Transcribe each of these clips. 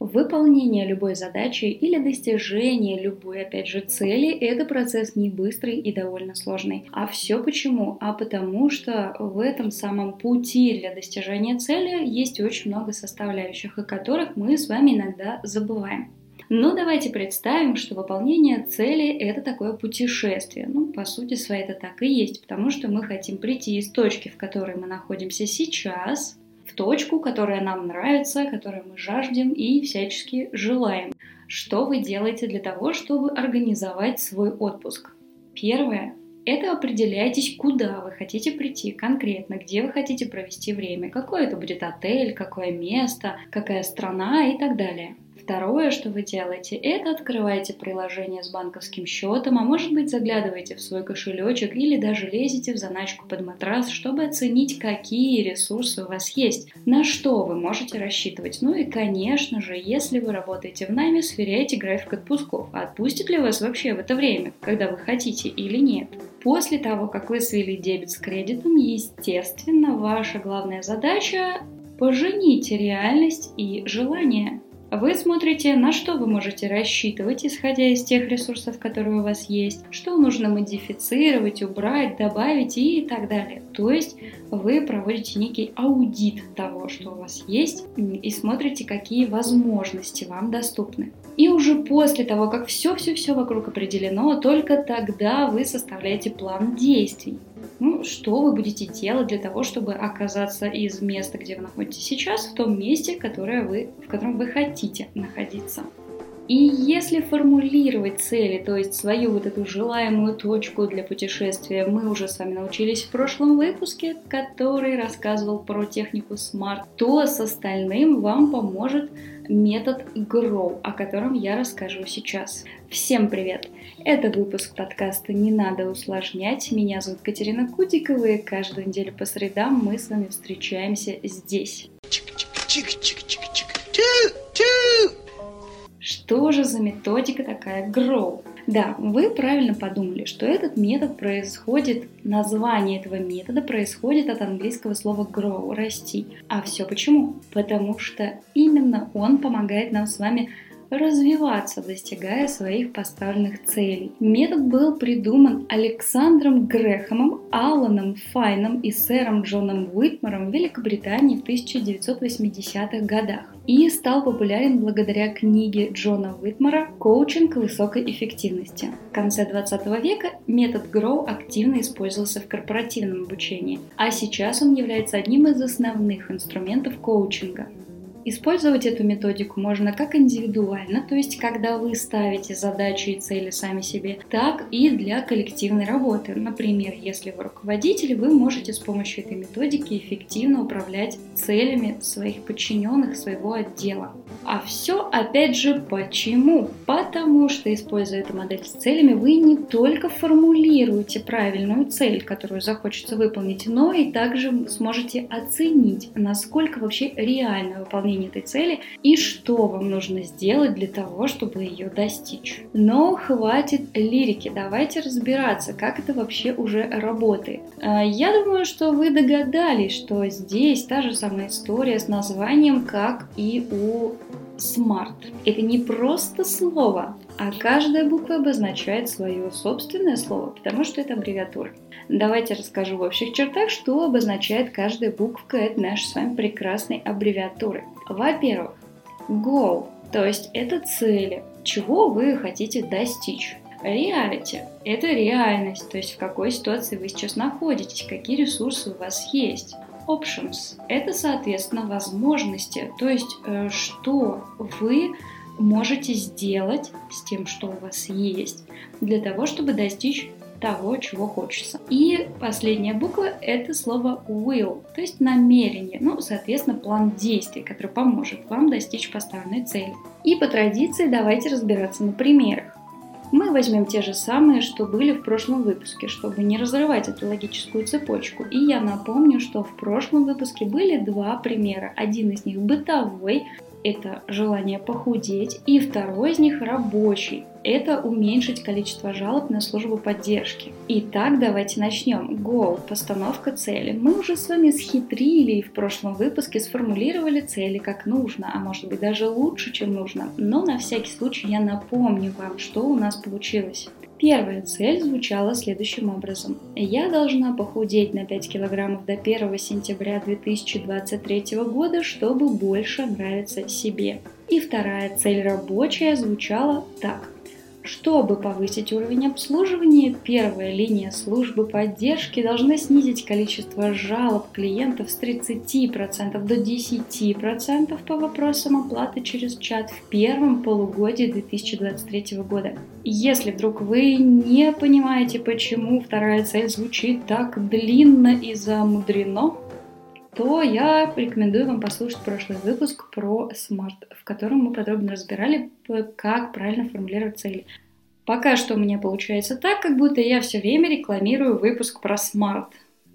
Выполнение любой задачи или достижение любой, опять же, цели – это процесс не быстрый и довольно сложный. А все почему? А потому что в этом самом пути для достижения цели есть очень много составляющих, о которых мы с вами иногда забываем. Но давайте представим, что выполнение цели – это такое путешествие. Ну, по сути своей это так и есть, потому что мы хотим прийти из точки, в которой мы находимся сейчас, в точку, которая нам нравится, которую мы жаждем и всячески желаем. Что вы делаете для того, чтобы организовать свой отпуск? Первое это определяйтесь, куда вы хотите прийти конкретно, где вы хотите провести время, какой это будет отель, какое место, какая страна и так далее. Второе, что вы делаете, это открываете приложение с банковским счетом, а может быть заглядываете в свой кошелечек или даже лезете в заначку под матрас, чтобы оценить, какие ресурсы у вас есть, на что вы можете рассчитывать. Ну и, конечно же, если вы работаете в найме, сверяйте график отпусков. Отпустит ли вас вообще в это время, когда вы хотите или нет. После того, как вы свели дебет с кредитом, естественно, ваша главная задача поженить реальность и желание. Вы смотрите, на что вы можете рассчитывать, исходя из тех ресурсов, которые у вас есть, что нужно модифицировать, убрать, добавить и так далее. То есть вы проводите некий аудит того, что у вас есть, и смотрите, какие возможности вам доступны. И уже после того, как все-все-все вокруг определено, только тогда вы составляете план действий. Ну, что вы будете делать для того, чтобы оказаться из места, где вы находитесь сейчас, в том месте, которое вы, в котором вы хотите находиться. И если формулировать цели, то есть свою вот эту желаемую точку для путешествия, мы уже с вами научились в прошлом выпуске, который рассказывал про технику SMART, то с остальным вам поможет метод GROW, о котором я расскажу сейчас. Всем привет! Это выпуск подкаста «Не надо усложнять». Меня зовут Катерина Кудикова, и каждую неделю по средам мы с вами встречаемся здесь. Чик-чик-чик-чик-чик. Что же за методика такая Grow? Да, вы правильно подумали, что этот метод происходит, название этого метода происходит от английского слова grow, расти. А все почему? Потому что именно он помогает нам с вами развиваться, достигая своих поставленных целей. Метод был придуман Александром Грэхэмом, Алланом Файном и сэром Джоном Уитмаром в Великобритании в 1980-х годах и стал популярен благодаря книге Джона Уитмара «Коучинг высокой эффективности». В конце 20 века метод Grow активно использовался в корпоративном обучении, а сейчас он является одним из основных инструментов коучинга. Использовать эту методику можно как индивидуально, то есть когда вы ставите задачи и цели сами себе, так и для коллективной работы. Например, если вы руководитель, вы можете с помощью этой методики эффективно управлять целями своих подчиненных, своего отдела. А все, опять же, почему? Потому что, используя эту модель с целями, вы не только формулируете правильную цель, которую захочется выполнить, но и также сможете оценить, насколько вообще реально выполнение выполнении этой цели и что вам нужно сделать для того, чтобы ее достичь. Но хватит лирики, давайте разбираться, как это вообще уже работает. А, я думаю, что вы догадались, что здесь та же самая история с названием, как и у Smart. Это не просто слово, а каждая буква обозначает свое собственное слово, потому что это аббревиатура. Давайте расскажу в общих чертах, что обозначает каждая буквка этой нашей с вами прекрасной аббревиатуры. Во-первых, goal, то есть это цели, чего вы хотите достичь. Reality – это реальность, то есть в какой ситуации вы сейчас находитесь, какие ресурсы у вас есть. Options – это, соответственно, возможности, то есть э, что вы можете сделать с тем, что у вас есть, для того, чтобы достичь того, чего хочется. И последняя буква – это слово will, то есть намерение, ну, соответственно, план действий, который поможет вам достичь поставленной цели. И по традиции давайте разбираться на примерах. Мы возьмем те же самые, что были в прошлом выпуске, чтобы не разрывать эту логическую цепочку. И я напомню, что в прошлом выпуске были два примера. Один из них бытовой, это желание похудеть, и второй из них рабочий. Это уменьшить количество жалоб на службу поддержки. Итак, давайте начнем. Goal – постановка цели. Мы уже с вами схитрили и в прошлом выпуске сформулировали цели как нужно, а может быть даже лучше, чем нужно. Но на всякий случай я напомню вам, что у нас получилось. Первая цель звучала следующим образом. Я должна похудеть на 5 килограммов до 1 сентября 2023 года, чтобы больше нравиться себе. И вторая цель рабочая звучала так. Чтобы повысить уровень обслуживания, первая линия службы поддержки должна снизить количество жалоб клиентов с 30% до 10% по вопросам оплаты через чат в первом полугодии 2023 года. Если вдруг вы не понимаете, почему вторая цель звучит так длинно и замудрено, то я рекомендую вам послушать прошлый выпуск про SMART, в котором мы подробно разбирали, как правильно формулировать цели. Пока что у меня получается так, как будто я все время рекламирую выпуск про SMART.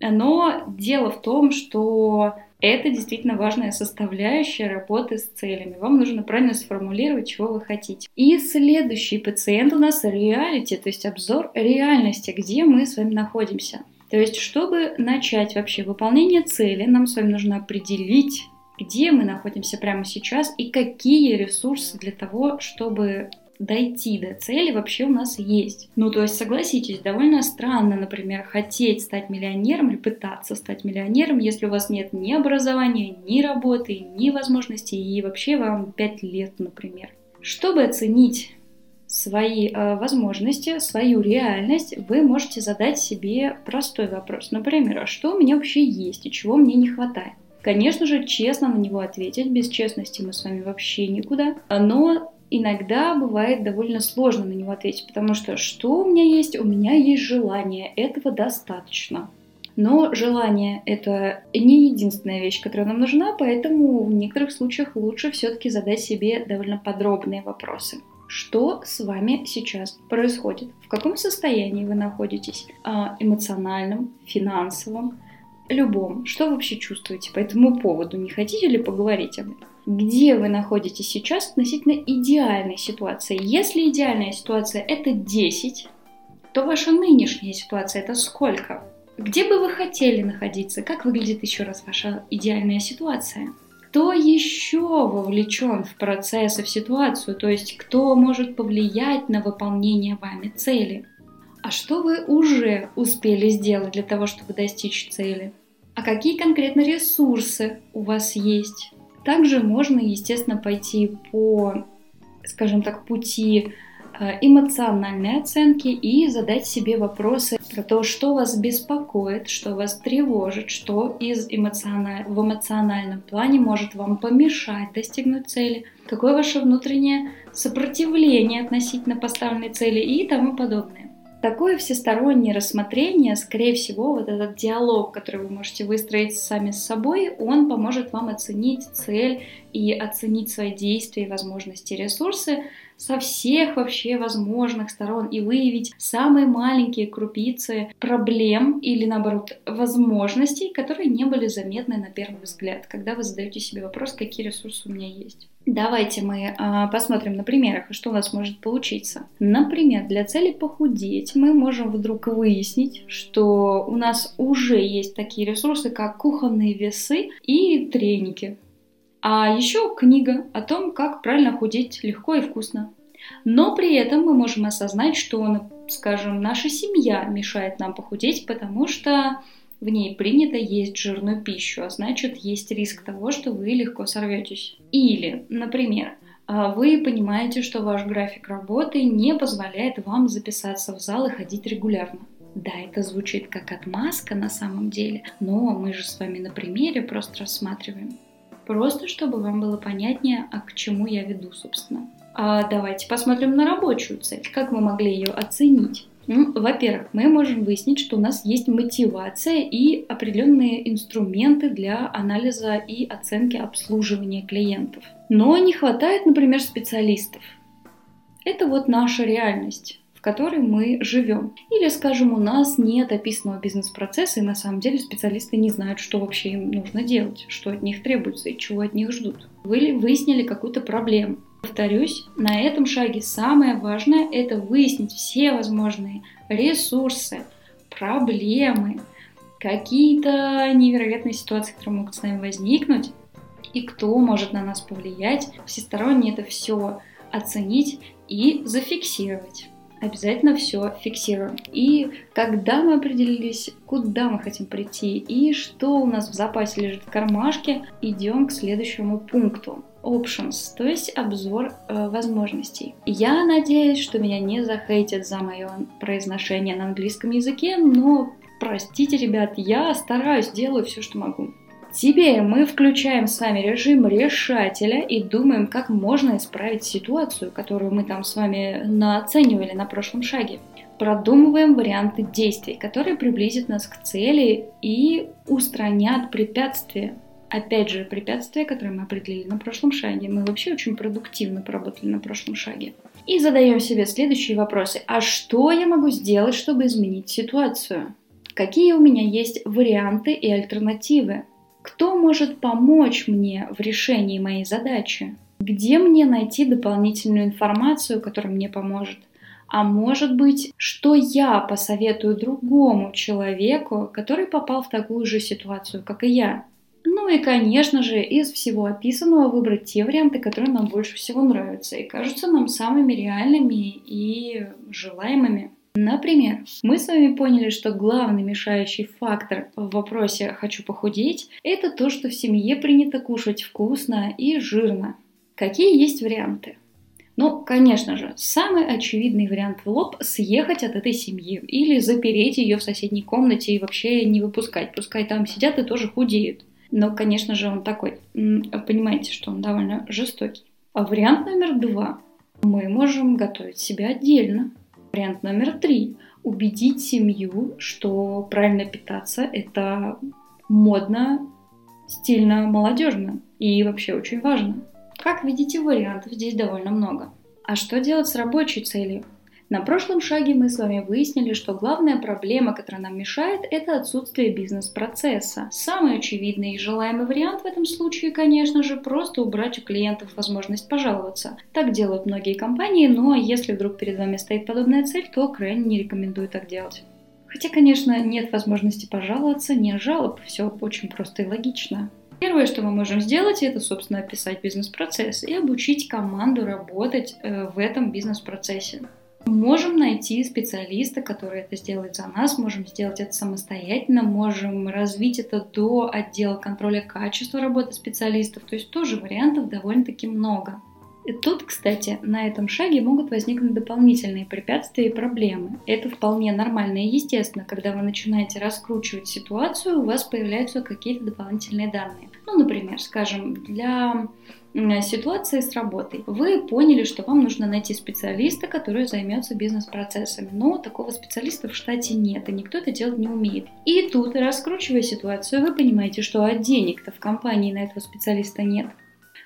Но дело в том, что это действительно важная составляющая работы с целями. Вам нужно правильно сформулировать, чего вы хотите. И следующий пациент у нас reality, то есть обзор реальности, где мы с вами находимся. То есть, чтобы начать вообще выполнение цели, нам с вами нужно определить, где мы находимся прямо сейчас и какие ресурсы для того, чтобы дойти до цели вообще у нас есть. Ну, то есть, согласитесь, довольно странно, например, хотеть стать миллионером или пытаться стать миллионером, если у вас нет ни образования, ни работы, ни возможностей, и вообще вам 5 лет, например. Чтобы оценить свои э, возможности, свою реальность, вы можете задать себе простой вопрос. Например, а что у меня вообще есть и чего мне не хватает? Конечно же, честно на него ответить, без честности мы с вами вообще никуда, но иногда бывает довольно сложно на него ответить, потому что что у меня есть? У меня есть желание, этого достаточно. Но желание – это не единственная вещь, которая нам нужна, поэтому в некоторых случаях лучше все-таки задать себе довольно подробные вопросы. Что с вами сейчас происходит? В каком состоянии вы находитесь? А, эмоциональном, финансовом, любом. Что вы вообще чувствуете по этому поводу? Не хотите ли поговорить об этом? Где вы находитесь сейчас относительно идеальной ситуации? Если идеальная ситуация это 10, то ваша нынешняя ситуация это сколько? Где бы вы хотели находиться? Как выглядит еще раз ваша идеальная ситуация? Кто еще вовлечен в процесс и в ситуацию, то есть кто может повлиять на выполнение вами цели. А что вы уже успели сделать для того, чтобы достичь цели? А какие конкретно ресурсы у вас есть? Также можно, естественно, пойти по, скажем так, пути эмоциональной оценки и задать себе вопросы про то, что вас беспокоит, что вас тревожит, что из эмоциональ... в эмоциональном плане может вам помешать достигнуть цели, какое ваше внутреннее сопротивление относительно поставленной цели и тому подобное. Такое всестороннее рассмотрение, скорее всего, вот этот диалог, который вы можете выстроить сами с собой, он поможет вам оценить цель и оценить свои действия, возможности, ресурсы со всех вообще возможных сторон и выявить самые маленькие крупицы проблем или, наоборот, возможностей, которые не были заметны на первый взгляд, когда вы задаете себе вопрос, какие ресурсы у меня есть. Давайте мы а, посмотрим на примерах, что у нас может получиться. Например, для цели похудеть мы можем вдруг выяснить, что у нас уже есть такие ресурсы, как кухонные весы и треники. А еще книга о том, как правильно худеть легко и вкусно. Но при этом мы можем осознать, что, скажем, наша семья мешает нам похудеть, потому что в ней принято есть жирную пищу, а значит есть риск того, что вы легко сорветесь. Или, например, а, вы понимаете, что ваш график работы не позволяет вам записаться в зал и ходить регулярно. Да, это звучит как отмазка на самом деле, но мы же с вами на примере просто рассматриваем. Просто чтобы вам было понятнее, а к чему я веду, собственно. А давайте посмотрим на рабочую цель. Как мы могли ее оценить? Ну, во-первых, мы можем выяснить, что у нас есть мотивация и определенные инструменты для анализа и оценки обслуживания клиентов. Но не хватает, например, специалистов. Это вот наша реальность которой мы живем. Или, скажем, у нас нет описанного бизнес-процесса, и на самом деле специалисты не знают, что вообще им нужно делать, что от них требуется и чего от них ждут. Вы выяснили какую-то проблему. Повторюсь, на этом шаге самое важное – это выяснить все возможные ресурсы, проблемы, какие-то невероятные ситуации, которые могут с нами возникнуть, и кто может на нас повлиять, всесторонне это все оценить и зафиксировать. Обязательно все фиксируем. И когда мы определились, куда мы хотим прийти и что у нас в запасе лежит в кармашке, идем к следующему пункту options, то есть обзор э, возможностей. Я надеюсь, что меня не захейтят за мое произношение на английском языке, но простите, ребят, я стараюсь, делаю все, что могу. Теперь мы включаем с вами режим решателя и думаем, как можно исправить ситуацию, которую мы там с вами наценивали на прошлом шаге. Продумываем варианты действий, которые приблизят нас к цели и устранят препятствия. Опять же, препятствия, которые мы определили на прошлом шаге. Мы вообще очень продуктивно поработали на прошлом шаге. И задаем себе следующие вопросы. А что я могу сделать, чтобы изменить ситуацию? Какие у меня есть варианты и альтернативы? Кто может помочь мне в решении моей задачи? Где мне найти дополнительную информацию, которая мне поможет? А может быть, что я посоветую другому человеку, который попал в такую же ситуацию, как и я? Ну и, конечно же, из всего описанного выбрать те варианты, которые нам больше всего нравятся и кажутся нам самыми реальными и желаемыми. Например, мы с вами поняли, что главный мешающий фактор в вопросе «хочу похудеть» – это то, что в семье принято кушать вкусно и жирно. Какие есть варианты? Ну, конечно же, самый очевидный вариант в лоб – съехать от этой семьи или запереть ее в соседней комнате и вообще не выпускать. Пускай там сидят и тоже худеют. Но, конечно же, он такой, понимаете, что он довольно жестокий. А вариант номер два – мы можем готовить себя отдельно. Вариант номер три. Убедить семью, что правильно питаться – это модно, стильно, молодежно и вообще очень важно. Как видите, вариантов здесь довольно много. А что делать с рабочей целью? На прошлом шаге мы с вами выяснили, что главная проблема, которая нам мешает, это отсутствие бизнес-процесса. Самый очевидный и желаемый вариант в этом случае, конечно же, просто убрать у клиентов возможность пожаловаться. Так делают многие компании, но если вдруг перед вами стоит подобная цель, то крайне не рекомендую так делать. Хотя, конечно, нет возможности пожаловаться, нет жалоб, все очень просто и логично. Первое, что мы можем сделать, это, собственно, описать бизнес-процесс и обучить команду работать э, в этом бизнес-процессе. Можем найти специалиста, который это сделает за нас, можем сделать это самостоятельно, можем развить это до отдела контроля качества работы специалистов, то есть тоже вариантов довольно-таки много. Тут, кстати, на этом шаге могут возникнуть дополнительные препятствия и проблемы. Это вполне нормально и естественно, когда вы начинаете раскручивать ситуацию, у вас появляются какие-то дополнительные данные. Ну, например, скажем, для ситуации с работой. Вы поняли, что вам нужно найти специалиста, который займется бизнес-процессами, но такого специалиста в штате нет, и никто это делать не умеет. И тут, раскручивая ситуацию, вы понимаете, что а денег-то в компании на этого специалиста нет.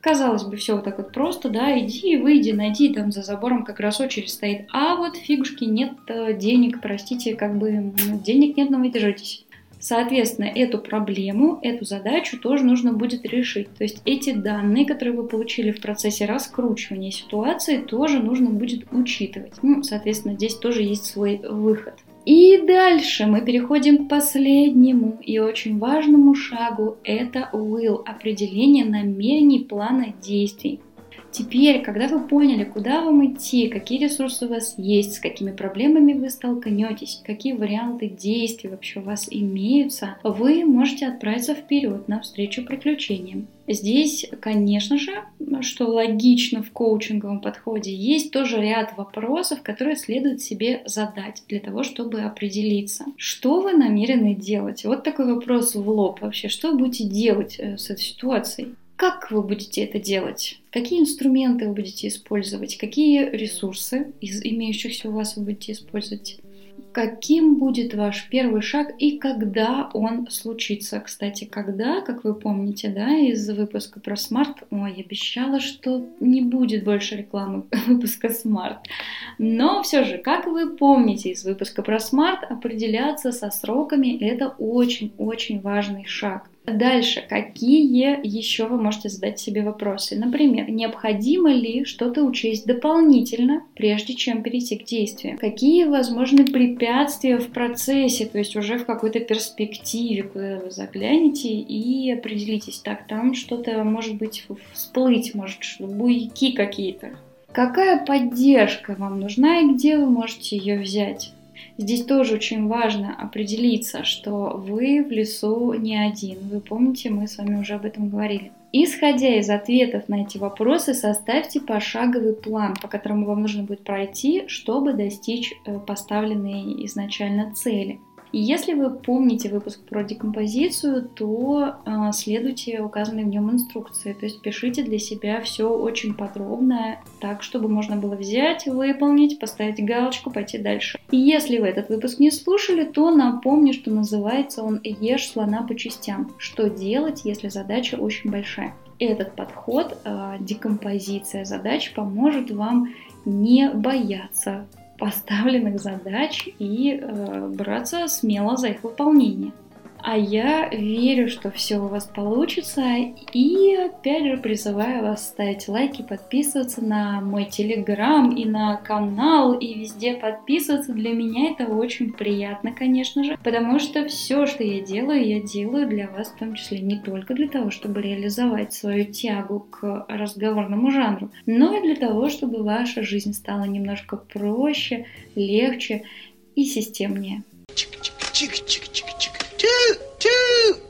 Казалось бы, все вот так вот просто, да, иди, выйди, найди, там за забором как раз очередь стоит. А вот фигушки, нет э, денег, простите, как бы денег нет, но вы держитесь. Соответственно, эту проблему, эту задачу тоже нужно будет решить. То есть эти данные, которые вы получили в процессе раскручивания ситуации, тоже нужно будет учитывать. Ну, соответственно, здесь тоже есть свой выход. И дальше мы переходим к последнему и очень важному шагу. Это will, определение намерений плана действий. Теперь, когда вы поняли, куда вам идти, какие ресурсы у вас есть, с какими проблемами вы столкнетесь, какие варианты действий вообще у вас имеются, вы можете отправиться вперед навстречу приключениям. Здесь, конечно же, что логично в коучинговом подходе, есть тоже ряд вопросов, которые следует себе задать для того, чтобы определиться, что вы намерены делать. Вот такой вопрос в лоб вообще, что будете делать э, с этой ситуацией. Как вы будете это делать? Какие инструменты вы будете использовать? Какие ресурсы из имеющихся у вас вы будете использовать? каким будет ваш первый шаг и когда он случится. Кстати, когда, как вы помните, да, из выпуска про SMART, ой, обещала, что не будет больше рекламы выпуска SMART. Но все же, как вы помните из выпуска про SMART, определяться со сроками это очень-очень важный шаг. Дальше, какие еще вы можете задать себе вопросы? Например, необходимо ли что-то учесть дополнительно, прежде чем перейти к действию? Какие возможны препятствия в процессе, то есть уже в какой-то перспективе, куда вы заглянете и определитесь, так, там что-то может быть всплыть, может, буйки какие-то. Какая поддержка вам нужна и где вы можете ее взять? Здесь тоже очень важно определиться, что вы в лесу не один. Вы помните, мы с вами уже об этом говорили. Исходя из ответов на эти вопросы, составьте пошаговый план, по которому вам нужно будет пройти, чтобы достичь э, поставленной изначально цели. И если вы помните выпуск про декомпозицию, то э, следуйте указанной в нем инструкции. То есть пишите для себя все очень подробно, так, чтобы можно было взять, выполнить, поставить галочку, пойти дальше. И если вы этот выпуск не слушали, то напомню, что называется он «Ешь слона по частям». Что делать, если задача очень большая? Этот подход, э, декомпозиция задач, поможет вам не бояться поставленных задач и э, браться смело за их выполнение. А я верю, что все у вас получится. И опять же призываю вас ставить лайки, подписываться на мой телеграм и на канал, и везде подписываться. Для меня это очень приятно, конечно же, потому что все, что я делаю, я делаю для вас в том числе не только для того, чтобы реализовать свою тягу к разговорному жанру, но и для того, чтобы ваша жизнь стала немножко проще, легче и системнее. toot, toot.